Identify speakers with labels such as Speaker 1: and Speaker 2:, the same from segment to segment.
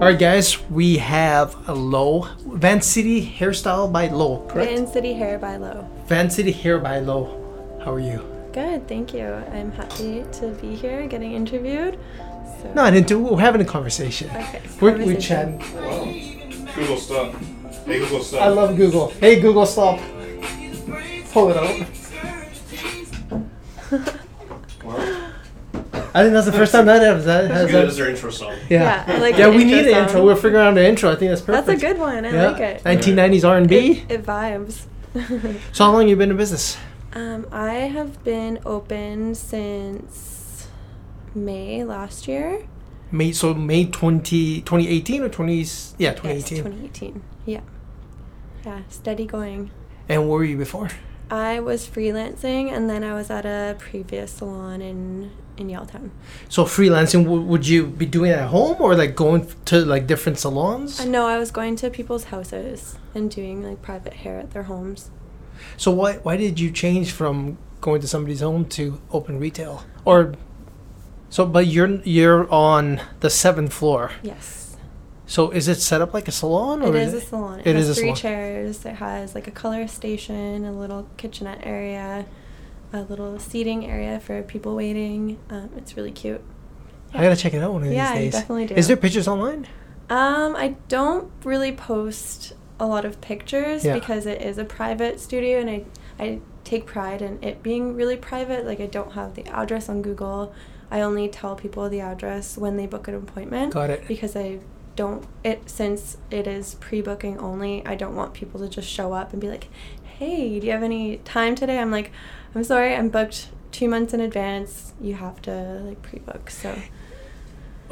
Speaker 1: All right, guys, we have a Lo Van City hairstyle by Lo, correct?
Speaker 2: Van City Hair by Lo.
Speaker 1: Van City hair by Lo. How are you?
Speaker 2: Good, thank you. I'm happy to be here getting interviewed. So,
Speaker 1: Not do. We're having a conversation.
Speaker 2: Okay.
Speaker 1: We're, we're
Speaker 2: conversation.
Speaker 1: chatting.
Speaker 3: Google stuff. Hey Google stuff.
Speaker 1: I love Google. Hey Google, stop. Pull it out. I think that's the first time that has that has
Speaker 3: Good as
Speaker 1: that.
Speaker 3: their intro song.
Speaker 2: Yeah, I like
Speaker 1: yeah,
Speaker 2: the
Speaker 1: we need
Speaker 2: intro
Speaker 1: an intro. We're figuring out the intro. I think that's perfect.
Speaker 2: That's a good one. I
Speaker 1: yeah.
Speaker 2: like it.
Speaker 1: 1990s R&B.
Speaker 2: It, it vibes.
Speaker 1: So how long you been in business?
Speaker 2: um, I have been open since May last year.
Speaker 1: May so May 20, 2018 or 20 yeah, 2018.
Speaker 2: Yes,
Speaker 1: 2018.
Speaker 2: 2018. Yeah. Yeah, steady going.
Speaker 1: And where were you before?
Speaker 2: I was freelancing and then I was at a previous salon in in Yaletown.
Speaker 1: So freelancing, w- would you be doing it at home or like going to like different salons?
Speaker 2: Uh, no, I was going to people's houses and doing like private hair at their homes.
Speaker 1: So why why did you change from going to somebody's home to open retail? Or so but you're you're on the seventh floor.
Speaker 2: Yes.
Speaker 1: So is it set up like a salon or
Speaker 2: It is a salon. It,
Speaker 1: it
Speaker 2: has
Speaker 1: is
Speaker 2: three
Speaker 1: salon.
Speaker 2: chairs. It has like a color station, a little kitchenette area, a little seating area for people waiting. Um, it's really cute.
Speaker 1: I gotta check it out one of
Speaker 2: Yeah,
Speaker 1: these days.
Speaker 2: definitely do.
Speaker 1: Is there pictures online?
Speaker 2: Um, I don't really post a lot of pictures
Speaker 1: Yeah.
Speaker 2: because it is a private studio, and I I take pride in it being really private. Like I don't have the address on Google. I only tell people the address when they book an appointment.
Speaker 1: Got it.
Speaker 2: Because I don't it since it is pre-booking only. I don't want people to just show up and be like, "Hey, do you have any time today?" I'm like, "I'm sorry, I'm booked." Two months in advance, you have to like pre-book. So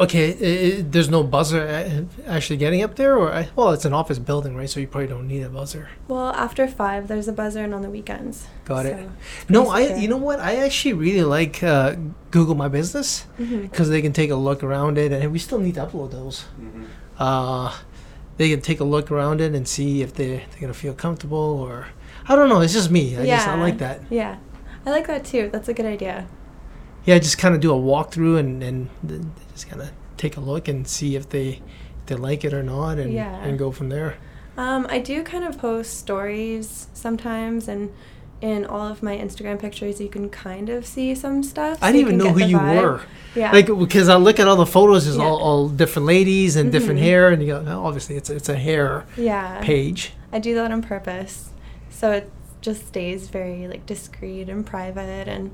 Speaker 1: Okay, i i there's no buzzer actually getting up there, or I, well, it's an office building, right? So you probably don't need a buzzer.
Speaker 2: Well, after five, there's a buzzer, and on the weekends.
Speaker 1: Got it. No, I.
Speaker 2: secure.
Speaker 1: You know what? I actually really like uh, Google My Business because they can take a look around it, and we still need to upload those.
Speaker 3: Mm-hmm.
Speaker 1: Uh, they can take a look around it and see if they they're gonna feel comfortable, or I don't know. It's just me. I just I like that.
Speaker 2: Yeah, I like that too. That's a good idea.
Speaker 1: Yeah, just kind of do a walkthrough and and just kind of take a look and see if they if they like it or not, and
Speaker 2: Yeah.
Speaker 1: and go from there.
Speaker 2: Um, I do kind of post stories sometimes, and in all of my Instagram pictures, you can kind of see some stuff.
Speaker 1: I
Speaker 2: so
Speaker 1: didn't even know who you
Speaker 2: vibe.
Speaker 1: were.
Speaker 2: Yeah.
Speaker 1: Like because I look at all the photos, there's
Speaker 2: Yeah.
Speaker 1: all, all different ladies and different
Speaker 2: Mhm.
Speaker 1: hair, and you go, oh, obviously it's a, it's a hair
Speaker 2: yeah.
Speaker 1: page.
Speaker 2: I do that on purpose, so it just stays very like discreet and private, and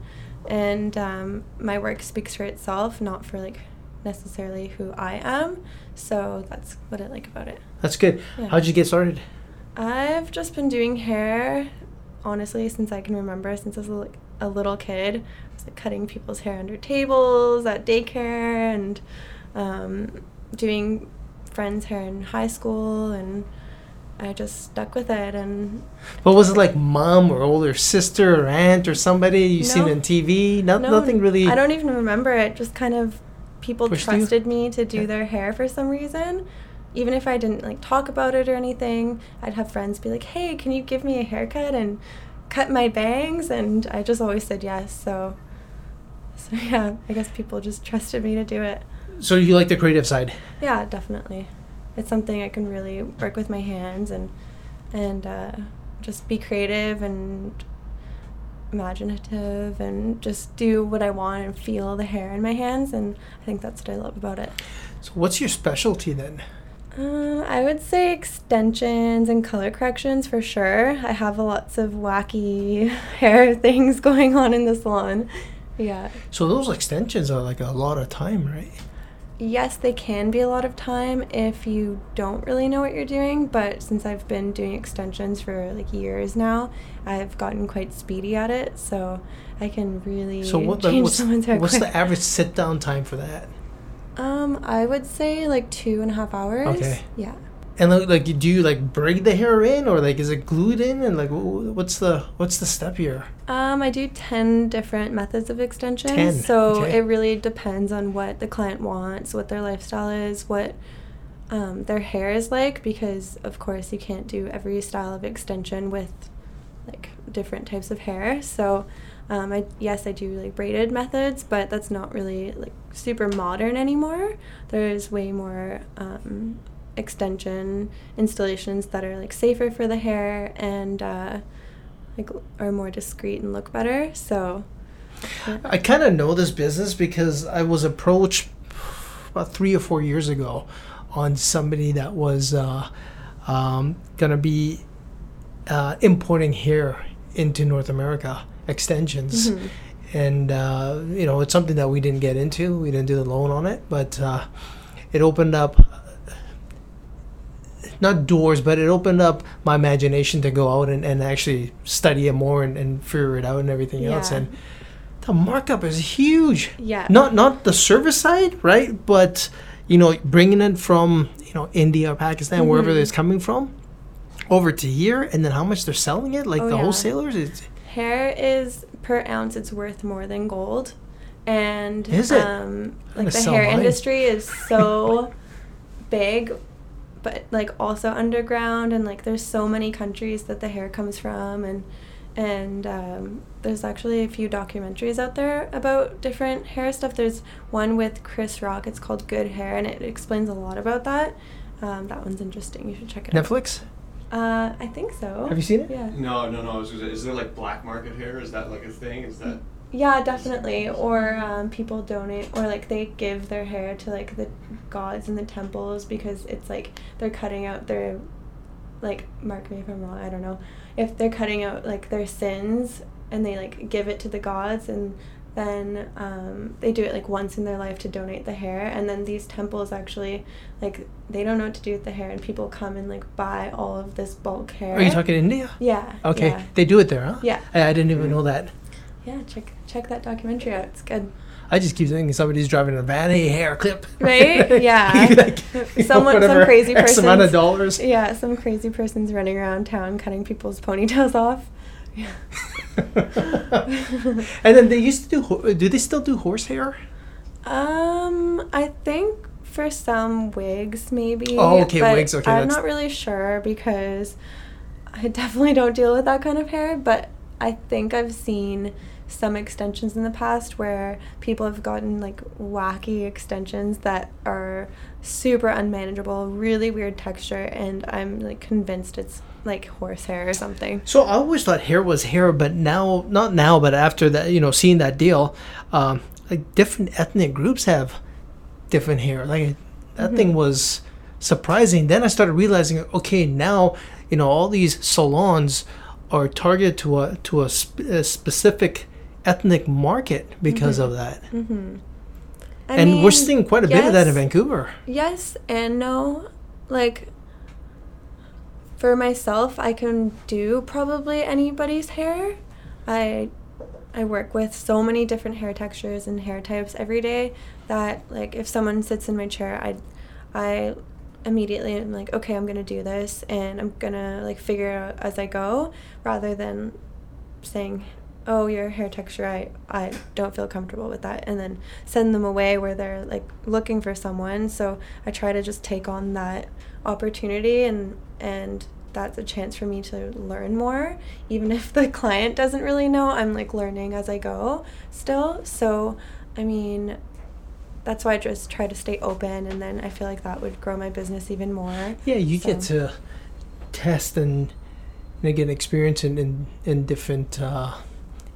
Speaker 2: and um, my work speaks for itself, not for like necessarily who I am. So that's what I like about it.
Speaker 1: That's good.
Speaker 2: Yeah.
Speaker 1: How'd you get started?
Speaker 2: I've just been doing hair, honestly, since I can remember, since I was like a little kid. I was like cutting people's hair under tables at daycare and um, doing friends' hair in high school, and I just stuck with it. And
Speaker 1: What was it like mom or older sister or aunt or somebody you seen on TV? No,
Speaker 2: no,
Speaker 1: nothing really.
Speaker 2: I don't even remember it. Just kind of people
Speaker 1: Pushed you?
Speaker 2: trusted me to do
Speaker 1: Yeah.
Speaker 2: their hair for some reason. Even if I didn't like talk about it or anything, I'd have friends be like, "Hey, can you give me a haircut and cut my bangs?" And I just always said yes. So, so yeah, I guess people just trusted me to do it.
Speaker 1: So you like the creative side?
Speaker 2: Yeah, definitely. It's something I can really work with my hands and and uh, just be creative and imaginative and just do what I want and feel the hair in my hands and I think that's what I love about it.
Speaker 1: So what's your specialty then?
Speaker 2: Um, I would say extensions and color corrections for sure. I have lots of wacky hair things going on in the salon. Yeah.
Speaker 1: So those extensions are like a lot of time, right?
Speaker 2: Yes, they can be a lot of time if you don't really know what you're doing, but since I've been doing extensions for like years now, I've gotten quite speedy at it, so I can really
Speaker 1: So what the,
Speaker 2: change
Speaker 1: what's,
Speaker 2: someone's hair
Speaker 1: what's
Speaker 2: quick.
Speaker 1: the average sit down time for that?
Speaker 2: Um, I would say like two and a half hours.
Speaker 1: Okay.
Speaker 2: Yeah.
Speaker 1: And like, like, do you like braid the hair in, or like, is it glued in? And like, what's the what's the step here?
Speaker 2: Um, I do 10 different methods of extensions.
Speaker 1: 10,
Speaker 2: So
Speaker 1: okay.
Speaker 2: it really depends on what the client wants, what their lifestyle is, what um, their hair is like, because of course you can't do every style of extension with like different types of hair. So Um, I yes, I do like braided methods, but that's not really like super modern anymore. There's way more um, extension installations that are like safer for the hair and uh, like are more discreet and look better. So yeah.
Speaker 1: I kind of know this business because I was approached about three or four years ago on somebody that was uh, um, gonna be uh, importing hair into North America extensions.
Speaker 2: Mhm.
Speaker 1: And uh, you know, it's something that we didn't get into. We didn't do the loan on it, but uh, it opened up not doors, but it opened up my imagination to go out and, and actually study it more and, and figure it out and everything else. And the markup is huge.
Speaker 2: yeah.
Speaker 1: Not not the service side, right? But you know, bringing it from you know India or Pakistan, wherever
Speaker 2: Mhm.
Speaker 1: it's coming from, over to here, and then how much they're selling it, like
Speaker 2: Oh,
Speaker 1: the
Speaker 2: yeah.
Speaker 1: wholesalers. It's,
Speaker 2: hair is per ounce it's worth more than gold and
Speaker 1: Is it?
Speaker 2: um like the hair
Speaker 1: mine.
Speaker 2: industry is so big but like also underground and like there's so many countries that the hair comes from and and um, there's actually a few documentaries out there about different hair stuff there's one with chris rock it's called good hair and it explains a lot about that um, that one's interesting you should check it
Speaker 1: Netflix.
Speaker 2: out uh, i think so
Speaker 1: Have you seen it?
Speaker 2: yeah
Speaker 4: No, no, no. I was gonna say, is there like black market hair? Is that like a thing? Is that
Speaker 2: Yeah, definitely. Or um, people donate, or like they give their hair to like the gods in the temples because it's like they're cutting out their, like, mark me if I'm wrong, I don't know. If they're cutting out like their sins and they like give it to the gods and then um, they do it like once in their life to donate the hair and then these temples actually like they don't know what to do with the hair and people come and like buy all of this bulk hair
Speaker 1: Are you talking India?
Speaker 2: yeah
Speaker 1: Okay,
Speaker 2: yeah,
Speaker 1: they do it there, huh?
Speaker 2: yeah.
Speaker 1: I, I didn't even know that.
Speaker 2: yeah check check that documentary out it's good
Speaker 1: I just keep thinking somebody's driving a van. Hey, hair clip.
Speaker 2: Right? Yeah.
Speaker 1: Like, you know,
Speaker 2: some crazy
Speaker 1: X amount of dollars.
Speaker 2: Yeah, some crazy person's running around town cutting people's ponytails off. Yeah.
Speaker 1: and then they used to do. Do they still do horsehair?
Speaker 2: Um, I think for some wigs, maybe.
Speaker 1: Oh, okay, wigs, okay,
Speaker 2: I'm not really sure because I definitely don't deal with that kind of hair, but I think I've seen some extensions in the past where people have gotten like wacky extensions that are super unmanageable, really weird texture, and I'm like convinced it's like horse hair or something.
Speaker 1: So I always thought hair was hair, but now, not now, but after that, you know, seeing that deal, um, like different ethnic groups have different hair. Like that
Speaker 2: Mhm.
Speaker 1: thing was surprising. Then I started realizing, okay, now you know all these salons are targeted to a to a, sp- a specific ethnic market because
Speaker 2: Mhm.
Speaker 1: of that.
Speaker 2: Mm-hmm.
Speaker 1: and we're seeing quite a bit of that in Vancouver.
Speaker 2: Yes and no. Like for myself, I can do probably anybody's hair. I I work with so many different hair textures and hair types every day that like if someone sits in my chair, I I immediately am like, okay, I'm gonna do this and I'm gonna like figure it out as I go rather than saying, oh, your hair texture, I, I don't feel comfortable with that, and then send them away where they're like looking for someone. So I try to just take on that opportunity, and and that's a chance for me to learn more, even if the client doesn't really know. I'm like learning as I go still. So, I mean. That's why I just try to stay open, and then I feel like that would grow my business even more.
Speaker 1: Yeah, you get to test and, and get experience in in, in different uh,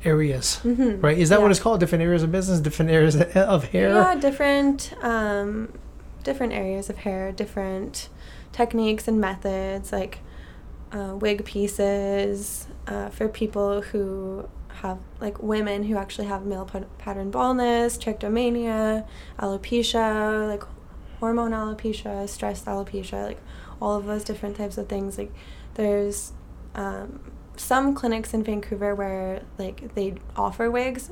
Speaker 1: areas.
Speaker 2: Mm-hmm.
Speaker 1: Right? Is that what it's called? Different areas of business, different areas of hair.
Speaker 2: Yeah, different um, different areas of hair, different techniques and methods, like uh, wig pieces uh, for people who have like women who actually have male pat- pattern baldness, trichomania, alopecia, like hormone alopecia, stress alopecia, like all of those different types of things. Like there's um, some clinics in Vancouver where like they offer wigs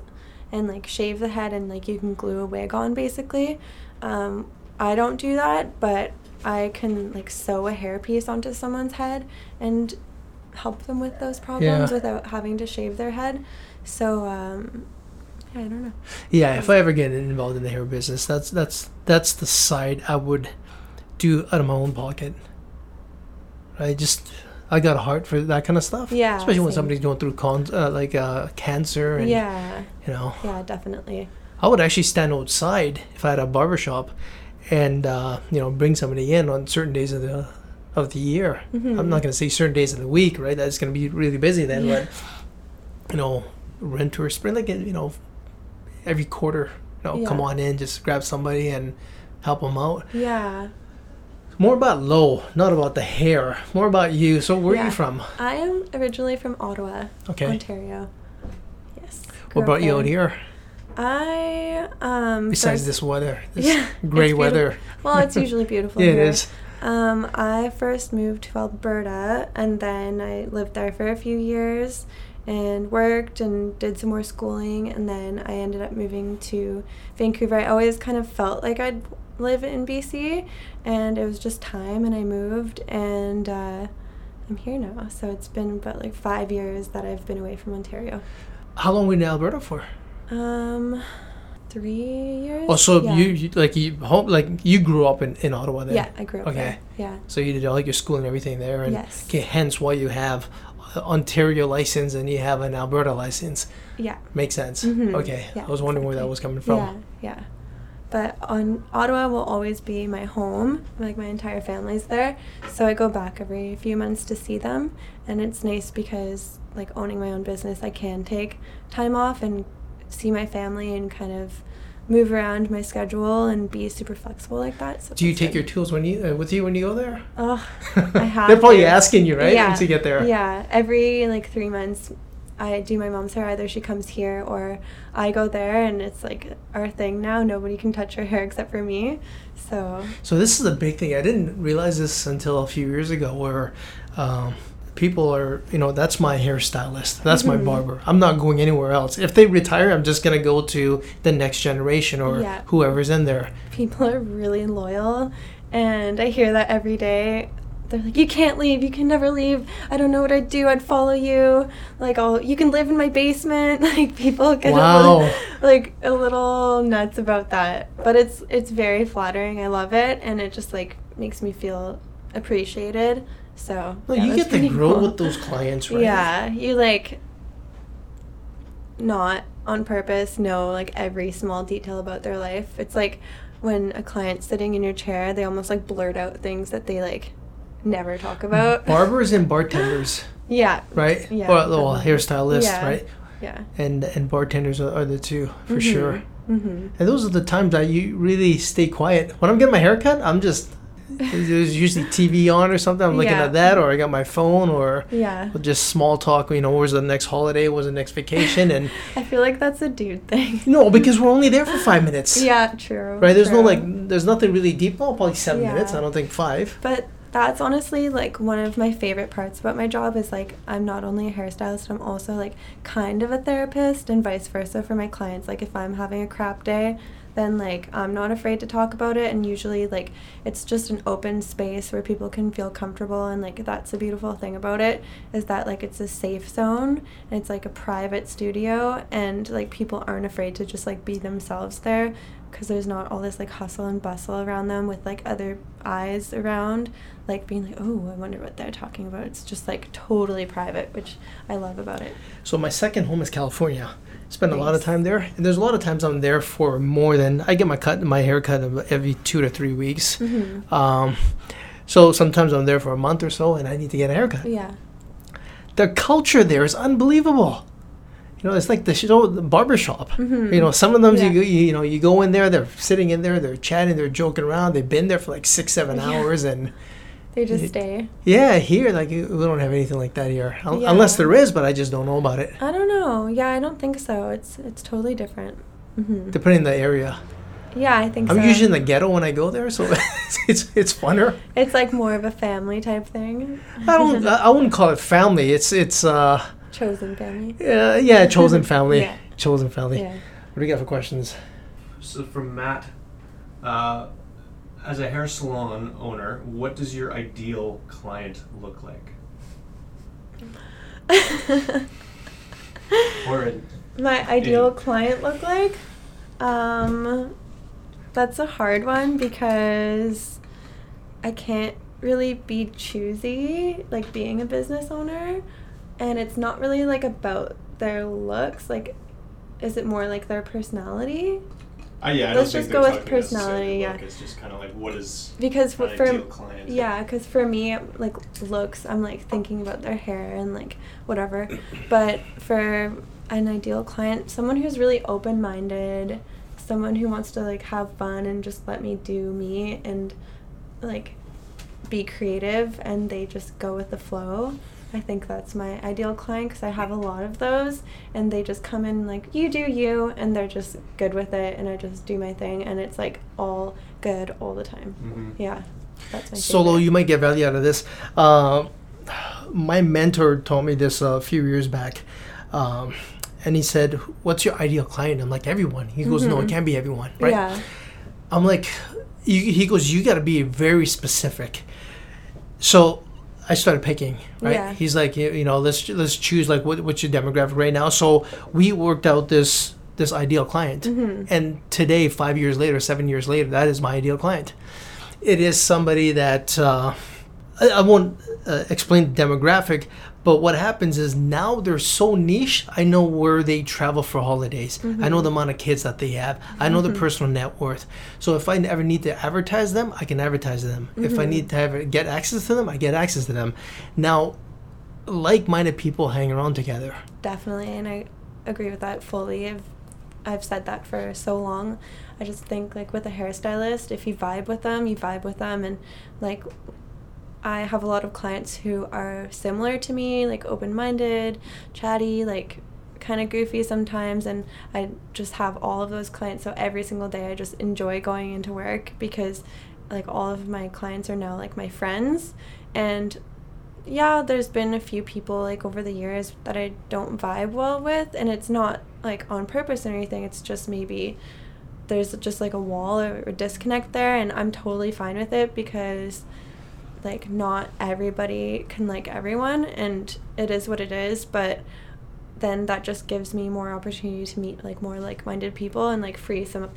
Speaker 2: and like shave the head and like you can glue a wig on basically. Um, I don't do that, but I can like sew a hairpiece onto someone's head and help them with those problems
Speaker 1: Yeah.
Speaker 2: without having to shave their head. So um, yeah, I don't know.
Speaker 1: Yeah, if I ever get involved in the hair business, that's that's that's the side I would do out of my own pocket. I just I got a heart for that kind of stuff.
Speaker 2: Yeah,
Speaker 1: especially when somebody's going through con- uh, like uh, cancer and
Speaker 2: Yeah.
Speaker 1: you know.
Speaker 2: Yeah, definitely.
Speaker 1: I would actually stand outside if I had a barber shop, and uh, you know bring somebody in on certain days of the of the year.
Speaker 2: Mhm.
Speaker 1: I'm not going to say certain days of the week, right? That's going to be really busy then,
Speaker 2: Yeah.
Speaker 1: but you know, rent or spring like you know, every quarter, you know, come on in, just grab somebody and help them out.
Speaker 2: Yeah.
Speaker 1: More about Lo, not about the hair. More about you. So where are you from?
Speaker 2: I am originally from Ottawa,
Speaker 1: Okay.
Speaker 2: Ontario. Yes.
Speaker 1: What brought you out here?
Speaker 2: I um
Speaker 1: Besides
Speaker 2: first-
Speaker 1: this weather, this
Speaker 2: Yeah,
Speaker 1: gray weather.
Speaker 2: Well, it's usually beautiful
Speaker 1: Yeah, it
Speaker 2: here.
Speaker 1: is.
Speaker 2: Um, I first moved to Alberta and then I lived there for a few years and worked and did some more schooling and then I ended up moving to Vancouver. I always kind of felt like I'd live in BC and it was just time and I moved and uh, I'm here now. So it's been about like five years that I've been away from Ontario.
Speaker 1: How long were you in Alberta for?
Speaker 2: Um, three years.
Speaker 1: Oh, so
Speaker 2: Yeah.
Speaker 1: you, you like you home like you grew up in, in Ottawa then?
Speaker 2: Yeah, I grew up
Speaker 1: Okay.
Speaker 2: there. Yeah.
Speaker 1: So you did all your school and everything there, and
Speaker 2: Yes.
Speaker 1: okay, hence why you have Ontario license and you have an Alberta license.
Speaker 2: Yeah.
Speaker 1: Makes sense.
Speaker 2: Mhm.
Speaker 1: Okay,
Speaker 2: Yeah,
Speaker 1: I was wondering where that was coming from.
Speaker 2: Yeah, yeah. But on Ottawa will always be my home. Like my entire family's there, so I go back every few months to see them, and it's nice because like owning my own business, I can take time off and see my family and kind of move around my schedule and be super flexible like that. So
Speaker 1: Do you take
Speaker 2: good.
Speaker 1: your tools when you uh, with you when you go there?
Speaker 2: Oh, I have.
Speaker 1: They're probably
Speaker 2: to.
Speaker 1: asking you, right?
Speaker 2: Yeah.
Speaker 1: Once you get there.
Speaker 2: Yeah, every like three months, I do my mom's hair. Either she comes here or I go there, and it's like our thing now. Nobody can touch her hair except for me. So
Speaker 1: So this is a big thing. I didn't realize this until a few years ago, where um, people are, you know, that's my hairstylist, that's my
Speaker 2: Mhm.
Speaker 1: barber. I'm not going anywhere else. If they retire, I'm just gonna go to the next generation or
Speaker 2: Yeah.
Speaker 1: whoever's in there.
Speaker 2: people are really loyal, and I hear that every day. They're like, you can't leave. You can never leave. I don't know what I'd do. I'd follow you. Like, oh, you can live in my basement. Like, people get a
Speaker 1: Wow.
Speaker 2: little, like a little nuts about that. But it's it's very flattering. I love it, and it just like makes me feel appreciated. So
Speaker 1: No, you get to grow
Speaker 2: cool.
Speaker 1: with those clients, right?
Speaker 2: Yeah, you like not on purpose know like every small detail about their life. It's like when a client's sitting in your chair, they almost like blurt out things that they like never talk about.
Speaker 1: Barbers and bartenders,
Speaker 2: yeah.
Speaker 1: right?
Speaker 2: Yeah,
Speaker 1: Well, well hairstylists,
Speaker 2: Yeah.
Speaker 1: right?
Speaker 2: Yeah.
Speaker 1: And and bartenders are, are the two for sure.
Speaker 2: Mm-hmm.
Speaker 1: And those are the times that you really stay quiet. When I'm getting my hair cut, I'm just there's usually TV on or something. I'm looking
Speaker 2: Yeah.
Speaker 1: at that, or I got my phone, or
Speaker 2: Yeah.
Speaker 1: just small talk. You know, where's the next holiday? Where's the next vacation? And
Speaker 2: I feel like that's a dude thing.
Speaker 1: no, because we're only there for five minutes.
Speaker 2: yeah, true.
Speaker 1: Right. There's no like. There's nothing really deep. Oh, probably seven
Speaker 2: Yeah.
Speaker 1: minutes. I don't think five.
Speaker 2: But that's honestly like one of my favorite parts about my job is like I'm not only a hairstylist, I'm also like kind of a therapist and vice versa for my clients. Like if I'm having a crap day, then like I'm not afraid to talk about it and usually like it's just an open space where people can feel comfortable and like that's the beautiful thing about it is that like it's a safe zone and it's like a private studio and like people aren't afraid to just like be themselves there because there's not all this like hustle and bustle around them with like other eyes around like being like oh i wonder what they're talking about it's just like totally private which i love about it
Speaker 1: So my second home is California. Spend a lot of time there, and there's a lot of times I'm there for more than I get my cut, my haircut every two to three weeks.
Speaker 2: mm-hmm.
Speaker 1: Um, so sometimes I'm there for a month or so, and I need to get a haircut.
Speaker 2: yeah
Speaker 1: The culture there is unbelievable. You know, it's like the show, the barbershop.
Speaker 2: Mhm.
Speaker 1: You know, some of them
Speaker 2: Yeah.
Speaker 1: you go, you, you know you go in there, they're sitting in there, they're chatting, they're joking around. They've been there for like six, seven
Speaker 2: Yeah.
Speaker 1: hours, and
Speaker 2: they just
Speaker 1: It-
Speaker 2: stay
Speaker 1: yeah, here like we don't have anything like that here,
Speaker 2: Yeah.
Speaker 1: unless there is, but I just don't know about it.
Speaker 2: i don't know yeah i don't think so it's it's totally different hmm
Speaker 1: Depending on the area,
Speaker 2: yeah i think so.
Speaker 1: I'm
Speaker 2: so
Speaker 1: usually in the ghetto when I go there, so it's it's funner.
Speaker 2: it's like more of a family type thing
Speaker 1: I don't, I I wouldn't call it family. It's it's uh,
Speaker 2: chosen family
Speaker 1: uh yeah, chosen family,
Speaker 2: Yeah.
Speaker 1: chosen family.
Speaker 2: yeah
Speaker 1: What do you got for questions?
Speaker 4: So from Matt, uh, as a hair salon owner, what does your ideal client look like? Or a,
Speaker 2: my ideal client look like um that's a hard one because i can't really be choosy, like being a business owner, and it's not really like about their looks. Like, is it more like their personality?
Speaker 4: Uh, yeah, I
Speaker 2: Let's just go with personality, yeah.
Speaker 4: It's just kind of like what is
Speaker 2: Because for
Speaker 4: client.
Speaker 2: yeah, because for me, like looks, I'm like thinking about their hair and like whatever. But for an ideal client, someone who's really open minded, someone who wants to like have fun and just let me do me and like be creative and they just go with the flow. I think that's my ideal client because I have a lot of those and they just come in like you do you and they're just good with it and I just do my thing and it's like all good all the time.
Speaker 4: Mhm.
Speaker 2: Yeah, that's my
Speaker 1: Solo,
Speaker 2: favorite.
Speaker 1: you might get value out of this. Um my mentor told me this a few years back. Um, and he said, What's your ideal client? I'm like, Everyone. He goes, No, it
Speaker 2: Mhm.
Speaker 1: can't be everyone. Right?
Speaker 2: Yeah.
Speaker 1: I'm like, you, he goes, You got to be very specific. So I started picking, right?
Speaker 2: Yeah.
Speaker 1: He's like, you, you know, let's let's choose like what, what's your demographic right now. So we worked out this this ideal client,
Speaker 2: Mhm.
Speaker 1: and today, five years later, seven years later, that is my ideal client. It is somebody that uh, I, I won't uh, explain the demographic, but what happens is now they're so niche. I know where they travel for holidays. I know the mm-hmm. amount of kids that they have. I know the mm-hmm. personal net worth. So if I ever need to advertise them, I can advertise them. If I mm-hmm. need to have, get access to them, I get access to them. Now, like-minded people hang around together.
Speaker 2: Definitely, and I agree with that fully. I've, I've said that for so long. I just think like with a hairstylist, if you vibe with them, you vibe with them, and like I have a lot of clients who are similar to me, like open-minded, chatty, like kind of goofy sometimes, and I just have all of those clients. So every single day, I just enjoy going into work because like all of my clients are now like my friends, and yeah, there's been a few people like over the years that I don't vibe well with, and it's not like on purpose or anything. It's just maybe there's just like a wall or a disconnect there, and I'm totally fine with it because like not everybody can like everyone, and it is what it is. But then that just gives me more opportunity to meet like more like-minded people and like free some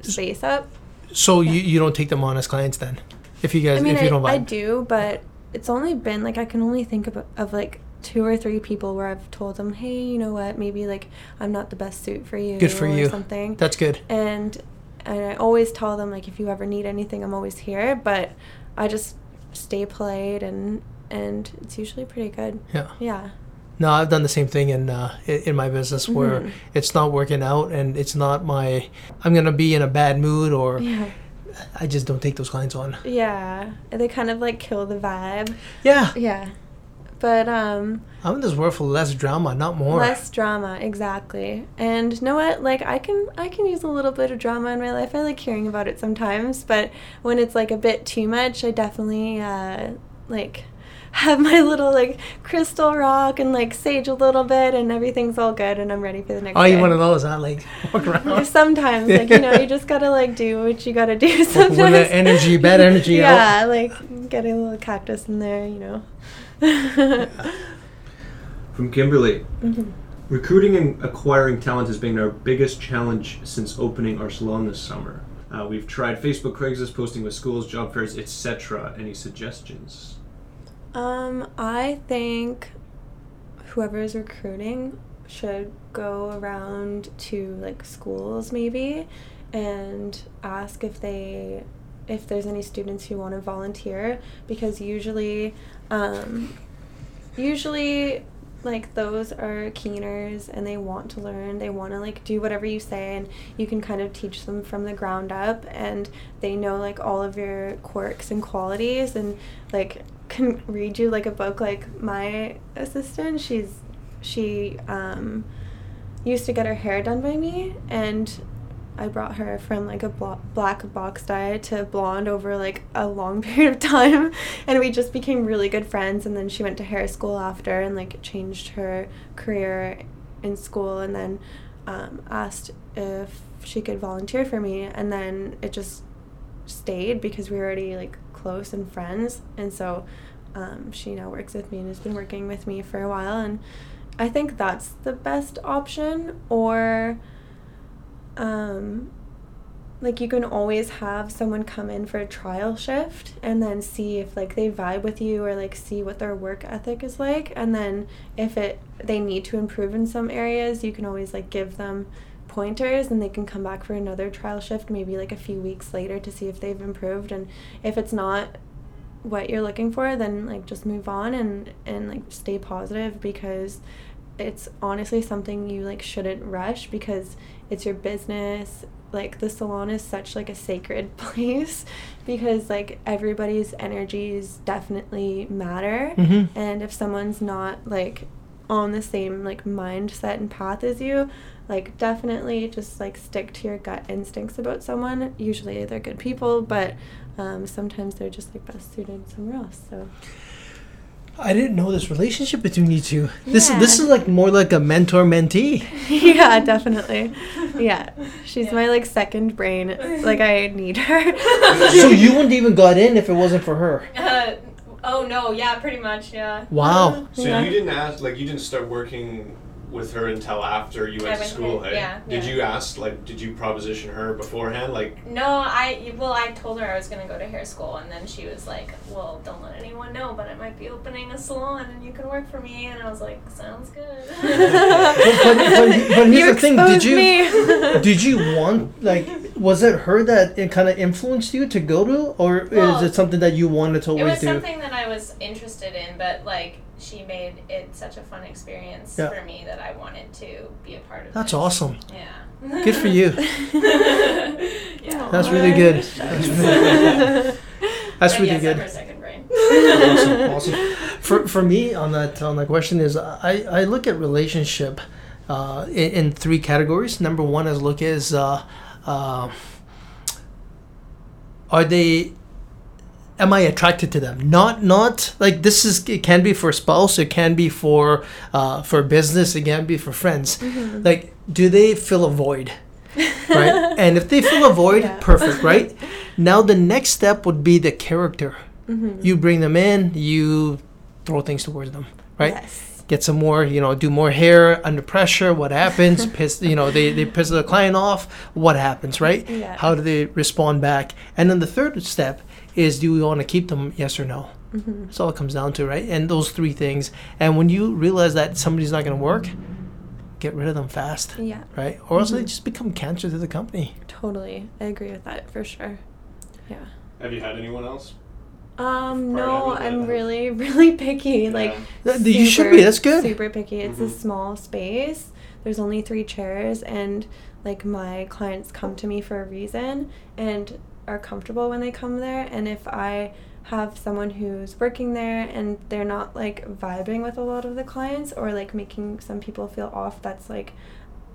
Speaker 2: space up.
Speaker 1: So you, you don't take them on as clients then, if you guys
Speaker 2: I mean,
Speaker 1: if you
Speaker 2: I,
Speaker 1: don't like
Speaker 2: I
Speaker 1: vibe.
Speaker 2: do, but it's only been like I can only think of, of like two or three people where I've told them, hey, you know what, maybe like I'm not the best suit for you.
Speaker 1: Good for
Speaker 2: or
Speaker 1: you.
Speaker 2: Something.
Speaker 1: That's good.
Speaker 2: and and I always tell them like if you ever need anything, I'm always here. But I just stay polite and and it's usually pretty good.
Speaker 1: Yeah.
Speaker 2: Yeah.
Speaker 1: No, I've done the same thing in uh, in my business where
Speaker 2: Mhm.
Speaker 1: it's not working out and it's not my. I'm gonna be in a bad mood or
Speaker 2: Yeah.
Speaker 1: I just don't take those clients on.
Speaker 2: Yeah. They kind of like kill the vibe.
Speaker 1: Yeah,
Speaker 2: Yeah. But um
Speaker 1: I'm in this world for less drama, not more.
Speaker 2: Less drama, exactly. And you know what? Like I can I can use a little bit of drama in my life. I like hearing about it sometimes, but when it's like a bit too much, I definitely uh like have my little like crystal rock and like sage a little bit and everything's all good and I'm ready for the next
Speaker 1: Oh,
Speaker 2: day.
Speaker 1: you one of those? I like walk around.
Speaker 2: Sometimes, like you know, you just gotta like do what you gotta do. Sometimes.
Speaker 1: when the energy, bad energy out.
Speaker 2: yeah, like get a little cactus in there, you know.
Speaker 4: From Kimberly,
Speaker 2: Mhm.
Speaker 4: recruiting and acquiring talent has been our biggest challenge since opening our salon this summer. Uh, we've tried Facebook, Craigslist, posting with schools, job fairs, etc. Any suggestions?
Speaker 2: Um, I think whoever is recruiting should go around to like schools maybe and ask if they if there's any students who want to volunteer because usually um, usually like those are keeners and they want to learn they want to like do whatever you say and you can kind of teach them from the ground up and they know like all of your quirks and qualities and like can read you like a book. Like my assistant she's she um used to get her hair done by me and I brought her from like a black box dye to blonde over like a long period of time and we just became really good friends and then she went to hair school after and like changed her career in school and then um, asked if she could volunteer for me and then it just stayed because we were already like close and friends and so um, she now works with me and has been working with me for a while and i think that's the best option or um, like you can always have someone come in for a trial shift and then see if like they vibe with you or like see what their work ethic is like. And then if it they need to improve in some areas you can always like give them pointers and they can come back for another trial shift maybe like a few weeks later to see if they've improved. And if it's not what you're looking for then like just move on and and like stay positive because it's honestly something you like shouldn't rush because it's your business. Like the salon is such like a sacred place because like everybody's energies definitely matter.
Speaker 1: Mhm.
Speaker 2: and if someone's not like on the same like mindset and path as you like definitely just like stick to your gut instincts about someone. Usually they're good people but um, sometimes they're just like best suited somewhere else so
Speaker 1: I didn't know this relationship between you two. This is this is like more like a mentor mentee.
Speaker 2: yeah definitely yeah she's
Speaker 5: Yeah.
Speaker 2: my like second brain like i need her
Speaker 1: so you wouldn't even got in if it wasn't for her.
Speaker 5: Uh, oh no, yeah, pretty much, yeah.
Speaker 1: Wow.
Speaker 3: So
Speaker 2: Yeah.
Speaker 3: you didn't ask, like, you didn't start working with her until after you went
Speaker 5: I
Speaker 3: to school,
Speaker 5: here,
Speaker 3: hey?
Speaker 5: yeah,
Speaker 3: Did
Speaker 5: yeah.
Speaker 3: you ask, like, did you proposition her beforehand? Like,
Speaker 5: No, I well, I told her I was gonna go to hair school, and then she was like, "Well, don't let anyone know, but I might be opening a salon, and you can work for me." And I was like, "Sounds good."
Speaker 1: but, but, but here's
Speaker 2: You
Speaker 1: the thing: Did you
Speaker 2: me.
Speaker 1: did you want like was it her that it kind of influenced you to go to, or
Speaker 5: Well,
Speaker 1: is it something that you wanted to
Speaker 5: it was
Speaker 1: do?
Speaker 5: something that I was interested in, but like she made it such a fun experience
Speaker 1: Yeah.
Speaker 5: for me that I wanted to be a part of.
Speaker 1: That's
Speaker 5: it.
Speaker 1: awesome.
Speaker 5: Yeah.
Speaker 1: Good for you.
Speaker 5: yeah.
Speaker 1: That's really good. That's really, good.
Speaker 5: that's
Speaker 1: really
Speaker 5: yes,
Speaker 1: good.
Speaker 5: her second brain.
Speaker 1: awesome, awesome. For for me on that on that question is I I look at relationship uh, in, in three categories. Number one is look is uh, uh, are they am I attracted to them? Not not like this is it can be for a spouse, it can be for uh, for business, it can be for friends.
Speaker 2: Mm-hmm.
Speaker 1: Like do they fill a void? right? And if they fill a void,
Speaker 2: Yeah.
Speaker 1: perfect, right? Now the next step would be the character.
Speaker 2: Mhm.
Speaker 1: You bring them in, you throw things towards them, right?
Speaker 2: yes
Speaker 1: Get some more, you know, do more hair under pressure. What happens? piss, you know, they, they piss the client off. What happens, right?
Speaker 2: Yeah.
Speaker 1: How do they respond back? And then the third step is do we want to keep them? Yes or no?
Speaker 2: Mhm.
Speaker 1: That's all it comes down to, right? And those three things. And when you realize that somebody's not going to work, get rid of them fast,
Speaker 2: yeah
Speaker 1: right? Or else they
Speaker 2: Mhm.
Speaker 1: just become cancer to the company.
Speaker 2: totally i agree with that for sure yeah
Speaker 3: have you had anyone else?
Speaker 2: Um, no, I'm
Speaker 3: yeah.
Speaker 2: really, really picky. Like,
Speaker 3: Yeah.
Speaker 1: Th- you should be, that's good.
Speaker 2: Super picky. It's a
Speaker 3: Mhm.
Speaker 2: small space. There's only three chairs, and like my clients come to me for a reason and are comfortable when they come there. And if I have someone who's working there and they're not like vibing with a lot of the clients or like making some people feel off, that's like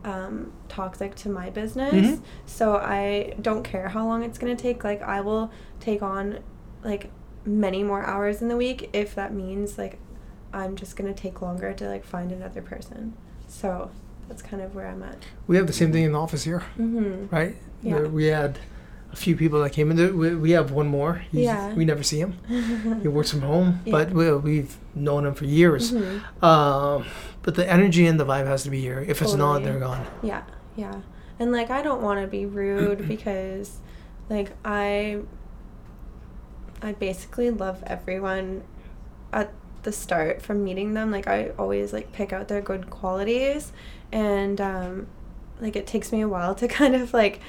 Speaker 2: um, toxic to my business.
Speaker 1: Mhm.
Speaker 2: So I don't care how long it's gonna take. Like I will take on like many more hours in the week if that means like I'm just gonna take longer to like find another person. So that's kind of where I'm at.
Speaker 1: We have the same thing in the office here.
Speaker 2: Mm-hmm.
Speaker 1: right?
Speaker 2: Yeah.
Speaker 1: We had few people that came in. There. We, we have one more. He's,
Speaker 2: Yeah.
Speaker 1: We never see him. He works from home,
Speaker 2: Yeah.
Speaker 1: but we, we've known him for years.
Speaker 2: Mhm.
Speaker 1: Um, but the energy and the vibe has to be here. If it's not, they're gone.
Speaker 2: Yeah, yeah. And like I don't want to be rude because like I I basically love everyone at the start from meeting them. Like I always like pick out their good qualities and um like it takes me a while to kind of like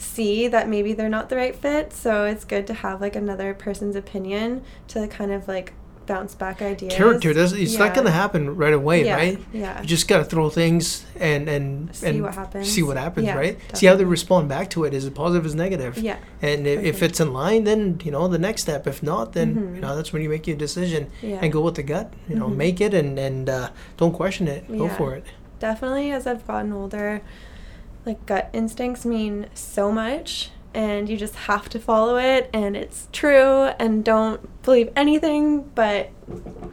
Speaker 2: see that maybe they're not the right fit. So it's good to have like another person's opinion to kind of like bounce back ideas.
Speaker 1: Character. doesn't. It's not going to happen right away,
Speaker 2: yeah,
Speaker 1: right?
Speaker 2: Yeah.
Speaker 1: You just got to throw things and and
Speaker 2: See
Speaker 1: and
Speaker 2: what happens.
Speaker 1: See what happens,
Speaker 2: Yeah,
Speaker 1: right? See how they respond back to it. Is it positive? Is it negative?
Speaker 2: yeah.
Speaker 1: And if, if it's in line, then you know the next step. If not, then
Speaker 2: Mhm.
Speaker 1: you know that's when you make your decision
Speaker 2: Yeah.
Speaker 1: and go with the gut. You know,
Speaker 2: Mhm.
Speaker 1: make it and and uh, don't question it. Go
Speaker 2: Yeah.
Speaker 1: for it.
Speaker 2: definitely as I've gotten older, like gut instincts mean so much and you just have to follow it and it's true and don't believe anything but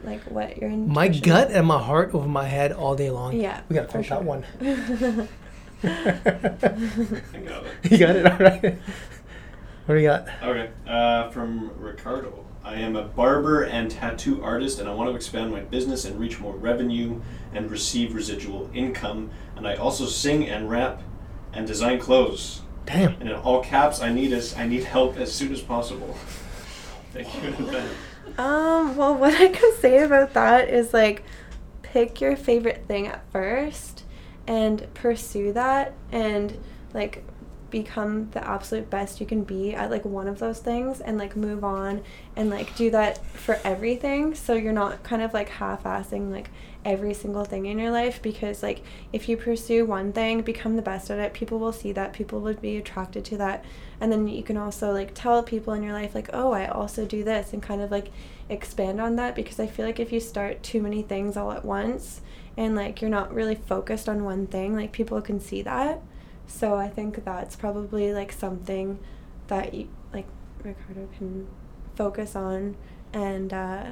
Speaker 2: like what your
Speaker 1: My
Speaker 2: intuition-
Speaker 1: gut and my heart over my head all day long.
Speaker 2: Yeah.
Speaker 1: We gotta
Speaker 2: for
Speaker 1: fight that one.
Speaker 3: I got it.
Speaker 1: you got it, all right. What do you got?
Speaker 3: Okay. Uh, from Ricardo. I am a barber and tattoo artist, and I want to expand my business and reach more revenue and receive residual income. And I also sing and rap and design clothes.
Speaker 1: Damn.
Speaker 3: And in all caps, I need us. I need help as soon as possible. Thank you in advance.
Speaker 2: Um, well, what I can say about that is like pick your favorite thing at first and pursue that and like become the absolute best you can be at like one of those things and like move on and like do that for everything. So you're not kind of like half-assing like every single thing in your life because like if you pursue one thing become the best at it people will see that people would be attracted to that. And then you can also like tell people in your life like oh i also do this and kind of like expand on that because i feel like if you start too many things all at once and like you're not really focused on one thing like people can see that so i think that's probably like something that you like ricardo can focus on and uh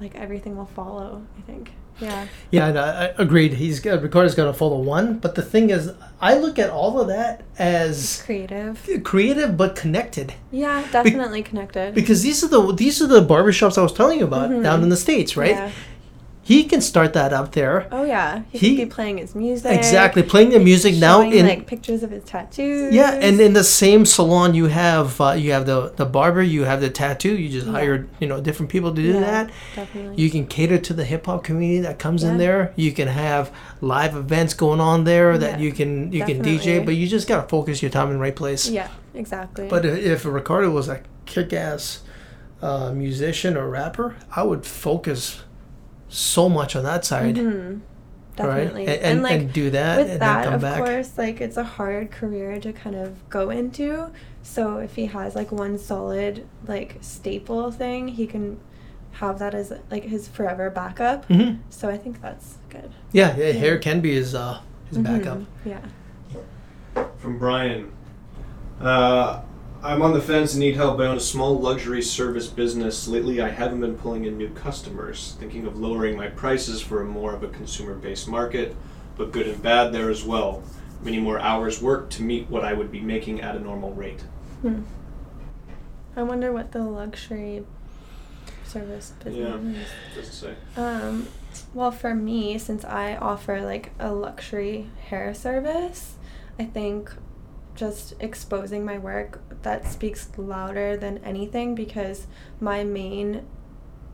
Speaker 2: like everything will follow i think yeah
Speaker 1: Yeah, I, agreed. He's got Ricardo's got to follow one, but the thing is, I look at all of that as
Speaker 2: creative
Speaker 1: creative but connected
Speaker 2: yeah definitely connected
Speaker 1: because these are the these are the barbershops I was telling you about down in the states, right?
Speaker 2: Mm-hmm. Yeah.
Speaker 1: He can start that up there.
Speaker 2: oh yeah he,
Speaker 1: He-
Speaker 2: could be playing his music
Speaker 1: Exactly, playing the music now in
Speaker 2: like pictures of his tattoos
Speaker 1: yeah, and in the same salon you have uh, you have the the barber, you have the tattoo. You just
Speaker 2: Yeah.
Speaker 1: hire you know different people to do
Speaker 2: Yeah,
Speaker 1: that.
Speaker 2: definitely
Speaker 1: You can cater to the hip hop community that comes in there. You can have live events going on there that
Speaker 2: Yeah,
Speaker 1: you can you can DJ, but you just gotta focus your time in the right place.
Speaker 2: yeah exactly
Speaker 1: But i- if Ricardo was a kick-ass uh, musician or rapper, I would focus so much on that side,
Speaker 2: Mhm.
Speaker 1: right?
Speaker 2: definitely
Speaker 1: And, and,
Speaker 2: like
Speaker 1: and do that,
Speaker 2: with
Speaker 1: and
Speaker 2: that
Speaker 1: then come
Speaker 2: of
Speaker 1: back.
Speaker 2: course like it's a hard career to kind of go into so if he has like one solid like staple thing he can have that as like his forever backup
Speaker 1: hmm
Speaker 2: so i think that's good
Speaker 1: Yeah, yeah, hair can be his uh, his backup.
Speaker 2: Mhm. yeah
Speaker 3: From Brian. Uh, I'm on the fence and need help. I own a small luxury service business. Lately, I haven't been pulling in new customers. Thinking of lowering my prices for a more of a consumer based market, but good and bad there as well. Many more hours work to meet what I would be making at a normal rate.
Speaker 2: Hmm. i wonder what the luxury service business
Speaker 3: Yeah.
Speaker 2: is
Speaker 3: Doesn't say.
Speaker 2: Um, well, for me, since I offer like a luxury hair service, I think just exposing my work that speaks louder than anything because my main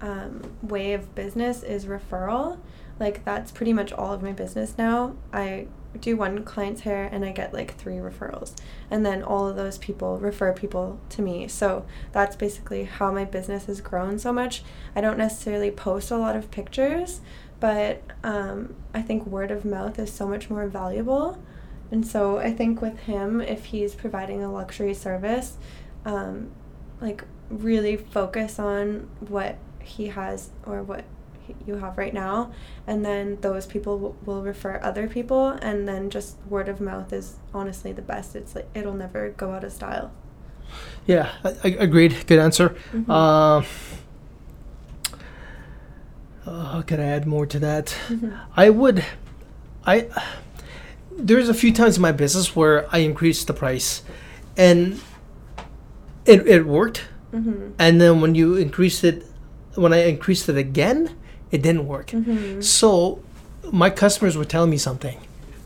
Speaker 2: um, way of business is referral. Like that's pretty much all of my business now. I do one client's hair and I get like three referrals, and then all of those people refer people to me. So that's basically how my business has grown so much. I don't necessarily post a lot of pictures, but um, I think word of mouth is so much more valuable. And so I think with him, if he's providing a luxury service, um, like really focus on what he has or what he- you have right now, and then those people w- will refer other people, and then just word of mouth is honestly the best. It's like it'll never go out of style.
Speaker 1: Yeah, I, I agreed. Good answer.
Speaker 2: Mhm.
Speaker 1: Uh, uh, could I add more to that?
Speaker 2: Mhm.
Speaker 1: I would, I. There's a few times in my business where I increased the price, and it it worked.
Speaker 2: Mhm.
Speaker 1: And then when you increase it, when I increased it again, it didn't work.
Speaker 2: Mhm.
Speaker 1: So my customers were telling me something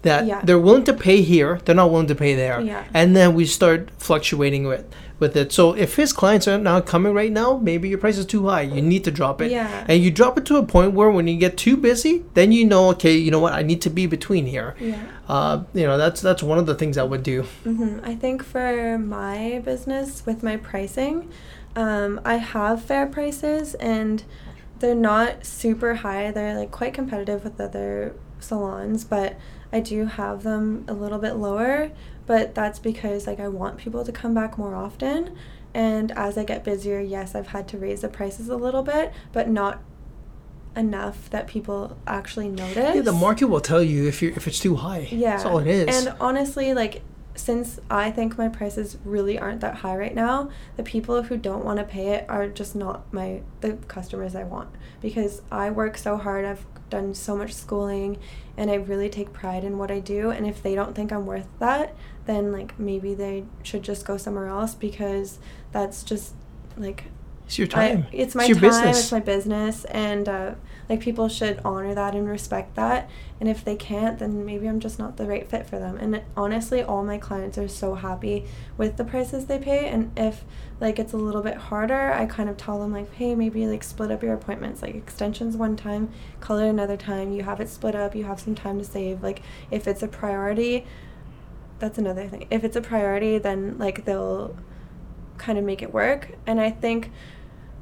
Speaker 1: that
Speaker 2: Yeah.
Speaker 1: they're willing to pay here, they're not willing to pay there.
Speaker 2: Yeah.
Speaker 1: And then we start fluctuating with with it. So if his clients are not coming right now, maybe your price is too high. You need to drop it.
Speaker 2: Yeah.
Speaker 1: And you drop it to a point where when you get too busy, then you know, okay, you know what, I need to be between here.
Speaker 2: Yeah.
Speaker 1: Uh, you know, that's that's one of the things I would do.
Speaker 2: hmm I think for my business with my pricing, um, I have fair prices and they're not super high. They're like quite competitive with other salons, but I do have them a little bit lower. But that's because like I want people to come back more often. And as I get busier, yes, I've had to raise the prices a little bit, but not enough that people actually notice.
Speaker 1: Yeah, the market will tell you if you if it's too high.
Speaker 2: Yeah.
Speaker 1: That's all it is.
Speaker 2: And honestly, like since I think my prices really aren't that high right now, the people who don't want to pay it are just not my the customers I want because I work so hard. I've done so much schooling and I really take pride in what I do and if they don't think I'm worth that, then like maybe they should just go somewhere else because that's just like
Speaker 1: It's your
Speaker 2: I-
Speaker 1: time.
Speaker 2: it's my
Speaker 1: your
Speaker 2: time.
Speaker 1: business.
Speaker 2: It's my business, and uh, like people should honor that and respect that. And if they can't, then maybe I'm just not the right fit for them. And honestly, all my clients are so happy with the prices they pay. And if like it's a little bit harder, I kind of tell them like, hey, maybe like split up your appointments. Like extensions one time, color another time. You have it split up. You have some time to save. Like if it's a priority, that's another thing. If it's a priority, then like they'll kind of make it work. And I think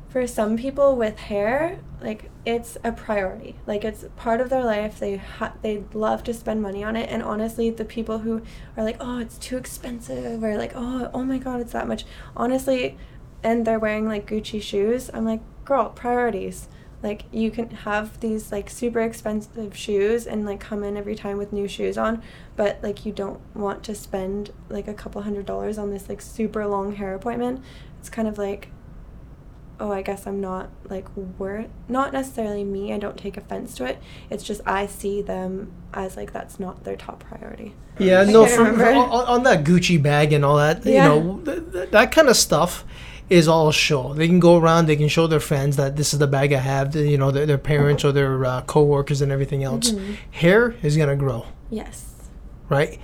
Speaker 2: for some people with hair, like it's a priority. Like it's part of their life. They ha- they love to spend money on it. And honestly, the people who are like, "Oh, it's too expensive," or like, "Oh, oh my god, it's that much." Honestly, and they're wearing like Gucci shoes. I'm like, "Girl, priorities." Like you can have these like super expensive shoes and like come in every time with new shoes on, but like you don't want to spend like a couple hundred dollars on this like super long hair appointment. It's kind of like oh, I guess I'm not like worth not necessarily me, I don't take offense to it. It's just I see them as like that's not their top priority.
Speaker 1: Yeah, no, for-
Speaker 2: remember.
Speaker 1: on, on that Gucci bag and all that,
Speaker 2: Yeah.
Speaker 1: you know, th- th- that kind of stuff is all show. They can go around, they can show their friends that this is the bag I have, you know, their, their parents or their uh, coworkers and everything else.
Speaker 2: Mhm.
Speaker 1: Hair is gonna grow,
Speaker 2: Yes.
Speaker 1: right?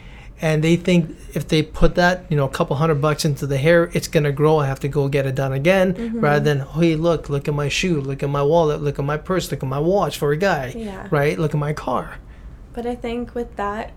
Speaker 1: And they think if they put that, you know, a couple hundred bucks into the hair, it's gonna grow. I have to go get it done again,
Speaker 2: Mhm.
Speaker 1: rather than, hey, look, look at my shoe, look at my wallet, look at my purse, look at my watch for a guy,
Speaker 2: Yeah.
Speaker 1: right? Look at my car.
Speaker 2: But I think with that,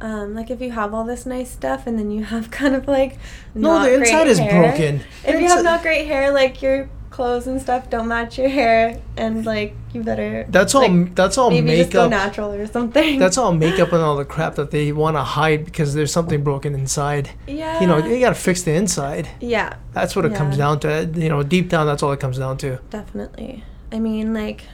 Speaker 2: um, like if you have all this nice stuff and then you have kind of like
Speaker 1: No, the inside is
Speaker 2: hair,
Speaker 1: broken.
Speaker 2: If you have not great hair, like your clothes and stuff don't match your hair, and like you better.
Speaker 1: That's all.
Speaker 2: like,
Speaker 1: that's all
Speaker 2: maybe just go
Speaker 1: makeup.
Speaker 2: natural or something.
Speaker 1: That's all makeup and all the crap that they want to hide because there's something broken inside.
Speaker 2: Yeah.
Speaker 1: You know, you got to fix the inside.
Speaker 2: Yeah.
Speaker 1: That's what it comes down to. You know, deep down, that's all it comes down to.
Speaker 2: Definitely. I mean, like,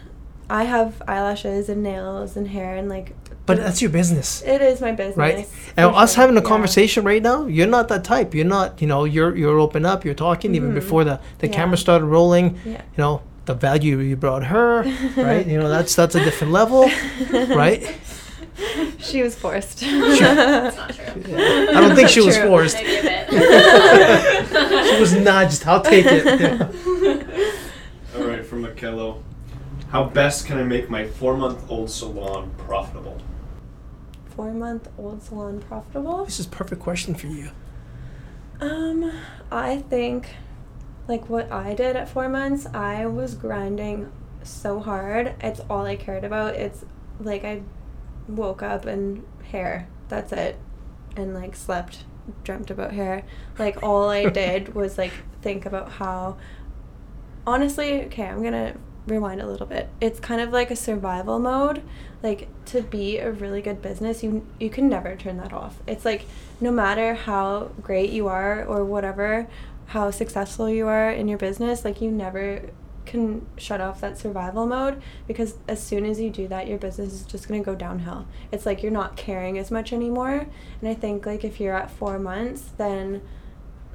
Speaker 2: I have eyelashes and nails and hair, and like.
Speaker 1: But that's your business,
Speaker 2: It is my business.
Speaker 1: right?
Speaker 2: for
Speaker 1: And us
Speaker 2: sure,
Speaker 1: having a
Speaker 2: yeah.
Speaker 1: conversation right now, you're not that type. You're not. You know, you're you're open up. You're talking even
Speaker 2: Mhm.
Speaker 1: before the the
Speaker 2: Yeah.
Speaker 1: camera started rolling.
Speaker 2: Yeah.
Speaker 1: You know, the value you brought her, right? You know, that's that's a different level, right?
Speaker 2: She was forced.
Speaker 5: That's not true.
Speaker 1: I don't think she was
Speaker 2: True.
Speaker 1: forced.
Speaker 5: Maybe a bit.
Speaker 1: She was nudged. I'll take it. Yeah.
Speaker 3: All right, from Makello. How best can I make my four-month-old salon profitable?
Speaker 2: Four month old salon profitable?
Speaker 1: This is a perfect question for you.
Speaker 2: Um, I think like what I did at four months, I was grinding so hard. It's all I cared about. It's like I woke up and hair. That's it. And like slept, dreamt about hair. Like all I did was like think about how honestly, okay, I'm gonna rewind a little bit. It's kind of like a survival mode. Like to be a really good business, you you can never turn that off. It's like no matter how great you are or whatever, how successful you are in your business, like you never can shut off that survival mode because as soon as you do that your business is just going to go downhill it's like you're not caring as much anymore and i think like if you're at four months then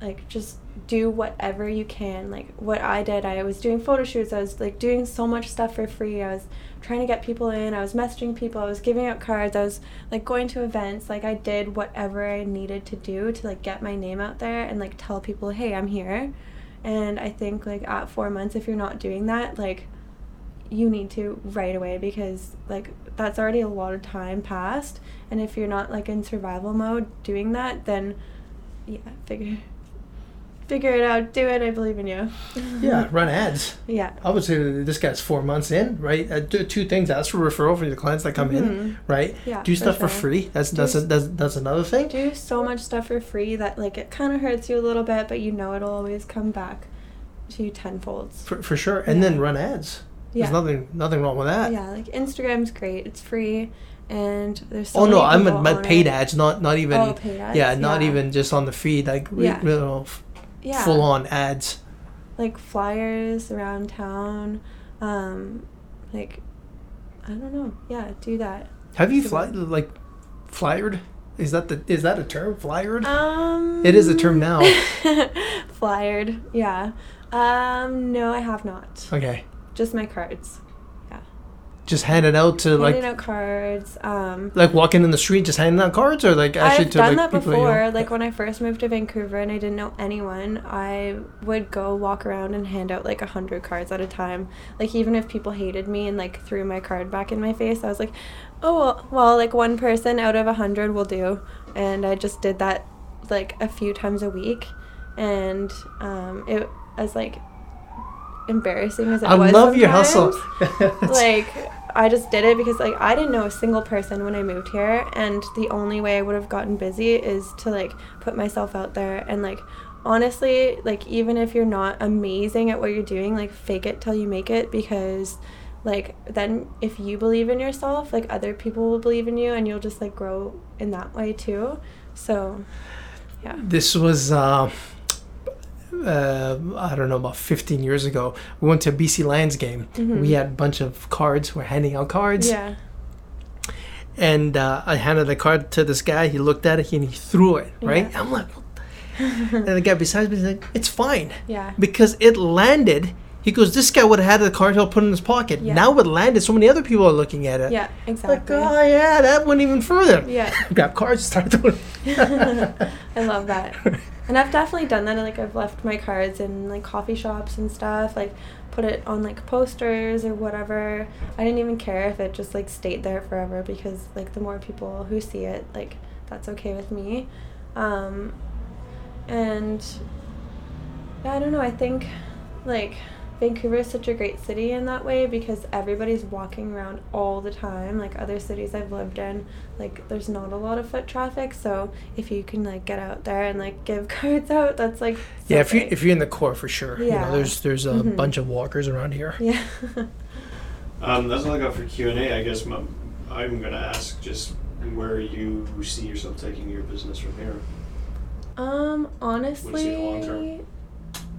Speaker 2: like just do whatever you can. Like what i did i was doing photo shoots i was like doing so much stuff for free. I was trying to get people in i was messaging people i was giving out cards i was like going to events. Like i did whatever i needed to do to like get my name out there and like tell people hey i'm here. And i think like at four months if you're not doing that like you need to right away because like that's already a lot of time passed. And if you're not like in survival mode doing that then yeah figure figure it out do it i believe in you
Speaker 1: Yeah, run ads.
Speaker 2: yeah
Speaker 1: I would say that this guy's four months in, right? Uh, do two things: ask for referral for the clients that come in,
Speaker 2: Mhm.
Speaker 1: right?
Speaker 2: Yeah,
Speaker 1: do
Speaker 2: for
Speaker 1: stuff for
Speaker 2: sure.
Speaker 1: free. That's
Speaker 2: Do
Speaker 1: that's, a, that's that's another thing.
Speaker 2: do so much stuff for free that like it kind of hurts you a little bit but you know it'll always come back to you tenfolds
Speaker 1: For, for sure, and then run ads.
Speaker 2: yeah
Speaker 1: There's nothing nothing wrong with that.
Speaker 2: yeah like instagram's great it's free and there's so
Speaker 1: oh no, I'm
Speaker 2: people
Speaker 1: at paid
Speaker 2: it.
Speaker 1: ads, not not even.
Speaker 2: Oh, paid ads?
Speaker 1: Yeah, not
Speaker 2: Yeah.
Speaker 1: even just on the feed, like
Speaker 2: Yeah.
Speaker 1: you know,
Speaker 2: yeah
Speaker 1: full on ads.
Speaker 2: like flyers around town um like i don't know yeah do that
Speaker 1: Have you fly like flyered? Is that the is that a term? Flyered?
Speaker 2: um
Speaker 1: It is a term now.
Speaker 2: flyered yeah um no i have not
Speaker 1: okay.
Speaker 2: just my cards
Speaker 1: just hand it out to like
Speaker 2: handing out cards. Um,
Speaker 1: like walking in the street, just handing out cards, or like actually
Speaker 2: I've
Speaker 1: to
Speaker 2: done
Speaker 1: like
Speaker 2: that before.
Speaker 1: you know?
Speaker 2: Like when I first moved to Vancouver and I didn't know anyone, I would go walk around and hand out like a hundred cards at a time. Like even if people hated me and like threw my card back in my face, I was like, oh well, well like one person out of a hundred will do, and I just did that like a few times a week, and um, it as like embarrassing as it
Speaker 1: I
Speaker 2: was.
Speaker 1: love your hustle.
Speaker 2: like I just did it because like I didn't know a single person when I moved here and the only way I would have gotten busy is to like put myself out there and like honestly like even if you're not amazing at what you're doing like fake it till you make it because like then if you believe in yourself like other people will believe in you and you'll just like grow in that way too so yeah
Speaker 1: this was uh, uh, I don't know about 15 years ago. We went to a BC Lions game.
Speaker 2: Mhm.
Speaker 1: We had a bunch of cards. We're handing out cards,
Speaker 2: yeah
Speaker 1: and uh, I handed the card to this guy. He looked at it and he threw it. Right?
Speaker 2: Yeah.
Speaker 1: I'm like, what and the guy beside me is like, it's fine
Speaker 2: yeah
Speaker 1: because it landed. He goes, this guy would have had the card. He'll put in his pocket.
Speaker 2: Yeah.
Speaker 1: Now it landed. So many other people are looking at it.
Speaker 2: yeah exactly.
Speaker 1: Like, oh yeah, that went even further.
Speaker 2: yeah
Speaker 1: Grab cards, start throwing.
Speaker 2: I love that. And I've definitely done that. Like I've left my cards in like coffee shops and stuff. Like put it on like posters or whatever. I didn't even care if it just like stayed there forever because like the more people who see it, like that's okay with me. Um, and yeah, I don't know. I think like Vancouver is such a great city in that way because everybody's walking around all the time. Like other cities I've lived in, like there's not a lot of foot traffic. So if you can like get out there and like give cards out, that's like so
Speaker 1: Yeah, if you
Speaker 2: great.
Speaker 1: if you're in the core for sure. You
Speaker 2: Yeah.
Speaker 1: know, there's there's a
Speaker 2: Mhm.
Speaker 1: bunch of walkers around here.
Speaker 2: yeah.
Speaker 3: Um, that's all I got for Q and A. I guess my, I'm gonna ask just where you see yourself taking your business from here.
Speaker 2: um,
Speaker 3: What's your long
Speaker 2: honestly,
Speaker 3: term?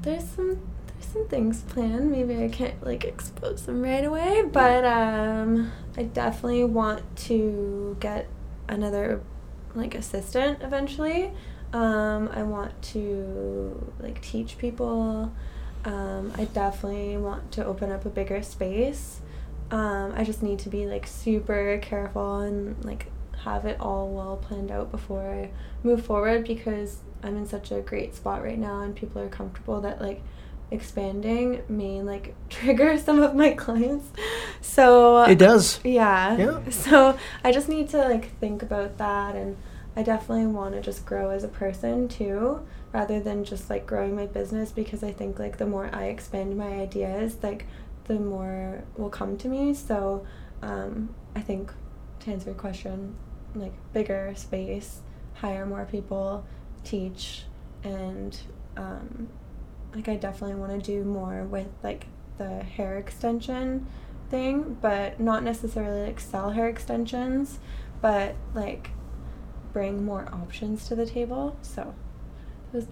Speaker 2: there's some there's some things planned. Maybe I can't like expose them right away, but um, I definitely want to get another like assistant eventually. Um, I want to like teach people. Um, I definitely want to open up a bigger space. Um, I just need to be like super careful and like have it all well planned out before I move forward because I'm in such a great spot right now and people are comfortable that like expanding may like trigger some of my clients. So
Speaker 1: It does.
Speaker 2: yeah.
Speaker 1: Yeah.
Speaker 2: So I just need to like think about that and I definitely want to just grow as a person too rather than just like growing my business because I think like the more I expand my ideas like the more will come to me. So um I think to answer your question like bigger space, hire more people, teach and um like I definitely want to do more with like the hair extension thing, but not necessarily like sell hair extensions, but like bring more options to the table. So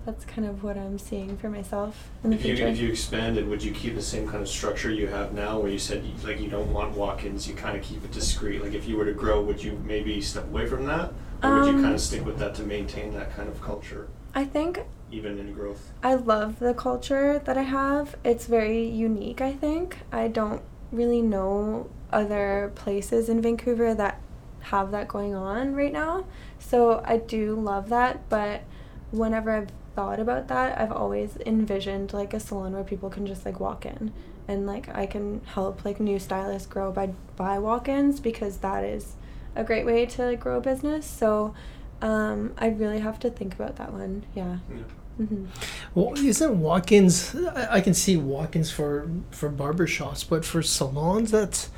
Speaker 2: that's kind of what I'm seeing for myself in the
Speaker 3: If you
Speaker 2: future.
Speaker 3: if you expanded, would you keep the same kind of structure you have now, where you said you, like you don't want walk-ins, you kind of keep it discreet. Like if you were to grow, would you maybe step away from that, or would you
Speaker 2: Um,
Speaker 3: kind of stick with that to maintain that kind of culture,
Speaker 2: I think
Speaker 3: even in growth?
Speaker 2: I love the culture that I have. It's very unique, I think. I don't really know other places in Vancouver that have that going on right now. So I do love that, but whenever I've thought about that, I've always envisioned like a salon where people can just like walk in and like I can help like new stylists grow by by walk-ins because that is a great way to like, grow a business. So um, I really have to think about that one. Yeah.
Speaker 3: Yeah.
Speaker 2: Hmm
Speaker 1: Well, isn't walk-ins? I I can see walk-ins for for barber shops, but for salons, that's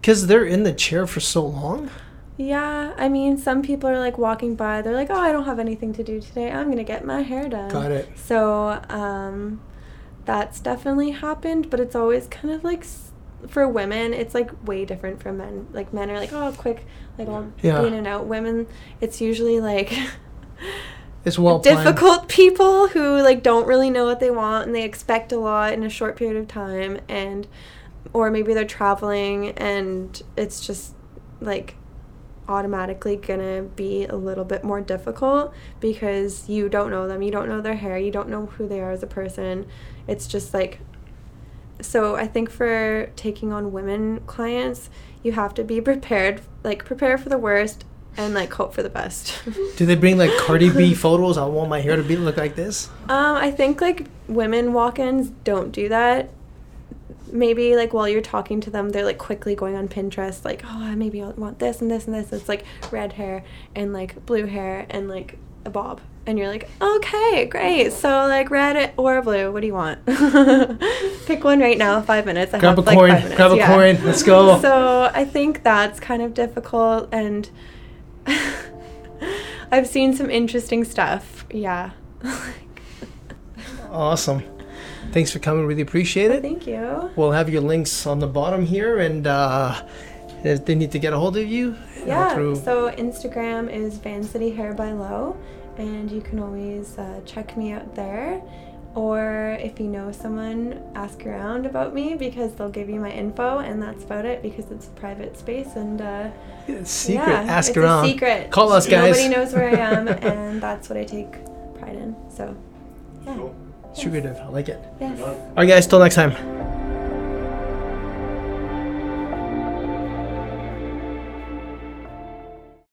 Speaker 1: because they're in the chair for so long.
Speaker 2: Yeah, I mean, some people are like walking by, they're like, oh, I don't have anything to do today. I'm going to get my hair done.
Speaker 1: Got it.
Speaker 2: So, um, that's definitely happened, but it's always kind of like for women, it's like way different from men. Like, men are like, oh, quick, like, I'll
Speaker 1: Yeah.
Speaker 2: be in and out. Women, it's usually like
Speaker 1: It's well planned.
Speaker 2: difficult people who like don't really know what they want and they expect a lot in a short period of time and or maybe they're traveling and it's just like automatically gonna be a little bit more difficult because you don't know them. You don't know their hair. You don't know who they are as a person. It's just like so I think for taking on women clients, you have to be prepared, like prepare for the worst and like hope for the best.
Speaker 1: Do they bring like Cardi B photos? I want my hair to be look like this.
Speaker 2: Um, I think like women walk-ins don't do that. Maybe like while you're talking to them, they're like quickly going on Pinterest, like, oh, maybe I want this and this and this. It's like red hair and like blue hair and like a bob, and you're like, okay, great. So like red or blue, what do you want? Pick one right now. Five minutes. I
Speaker 1: Grab a
Speaker 2: have, like,
Speaker 1: coin. Grab a
Speaker 2: yeah.
Speaker 1: coin. Let's go.
Speaker 2: So I think that's kind of difficult, and I've seen some interesting stuff. Yeah.
Speaker 1: awesome. Thanks for coming. Really appreciate it.
Speaker 2: Thank you.
Speaker 1: We'll have your links on the bottom here, and uh, if they need to get a hold of you,
Speaker 2: Yeah.
Speaker 1: through
Speaker 2: So Instagram is Vancity Hair by Lo, and you can always uh, check me out there. Or if you know someone, ask around about me because they'll give you my info, and that's about it because it's a private space and. Uh, it's
Speaker 1: secret.
Speaker 2: yeah,
Speaker 1: Ask
Speaker 2: it's
Speaker 1: around.
Speaker 2: A secret.
Speaker 1: Call us, guys.
Speaker 2: Nobody knows where I am, and that's what I take pride in. So, yeah.
Speaker 3: Cool.
Speaker 1: Secretive. I like it.
Speaker 2: Yes.
Speaker 1: All right, guys. Till next time.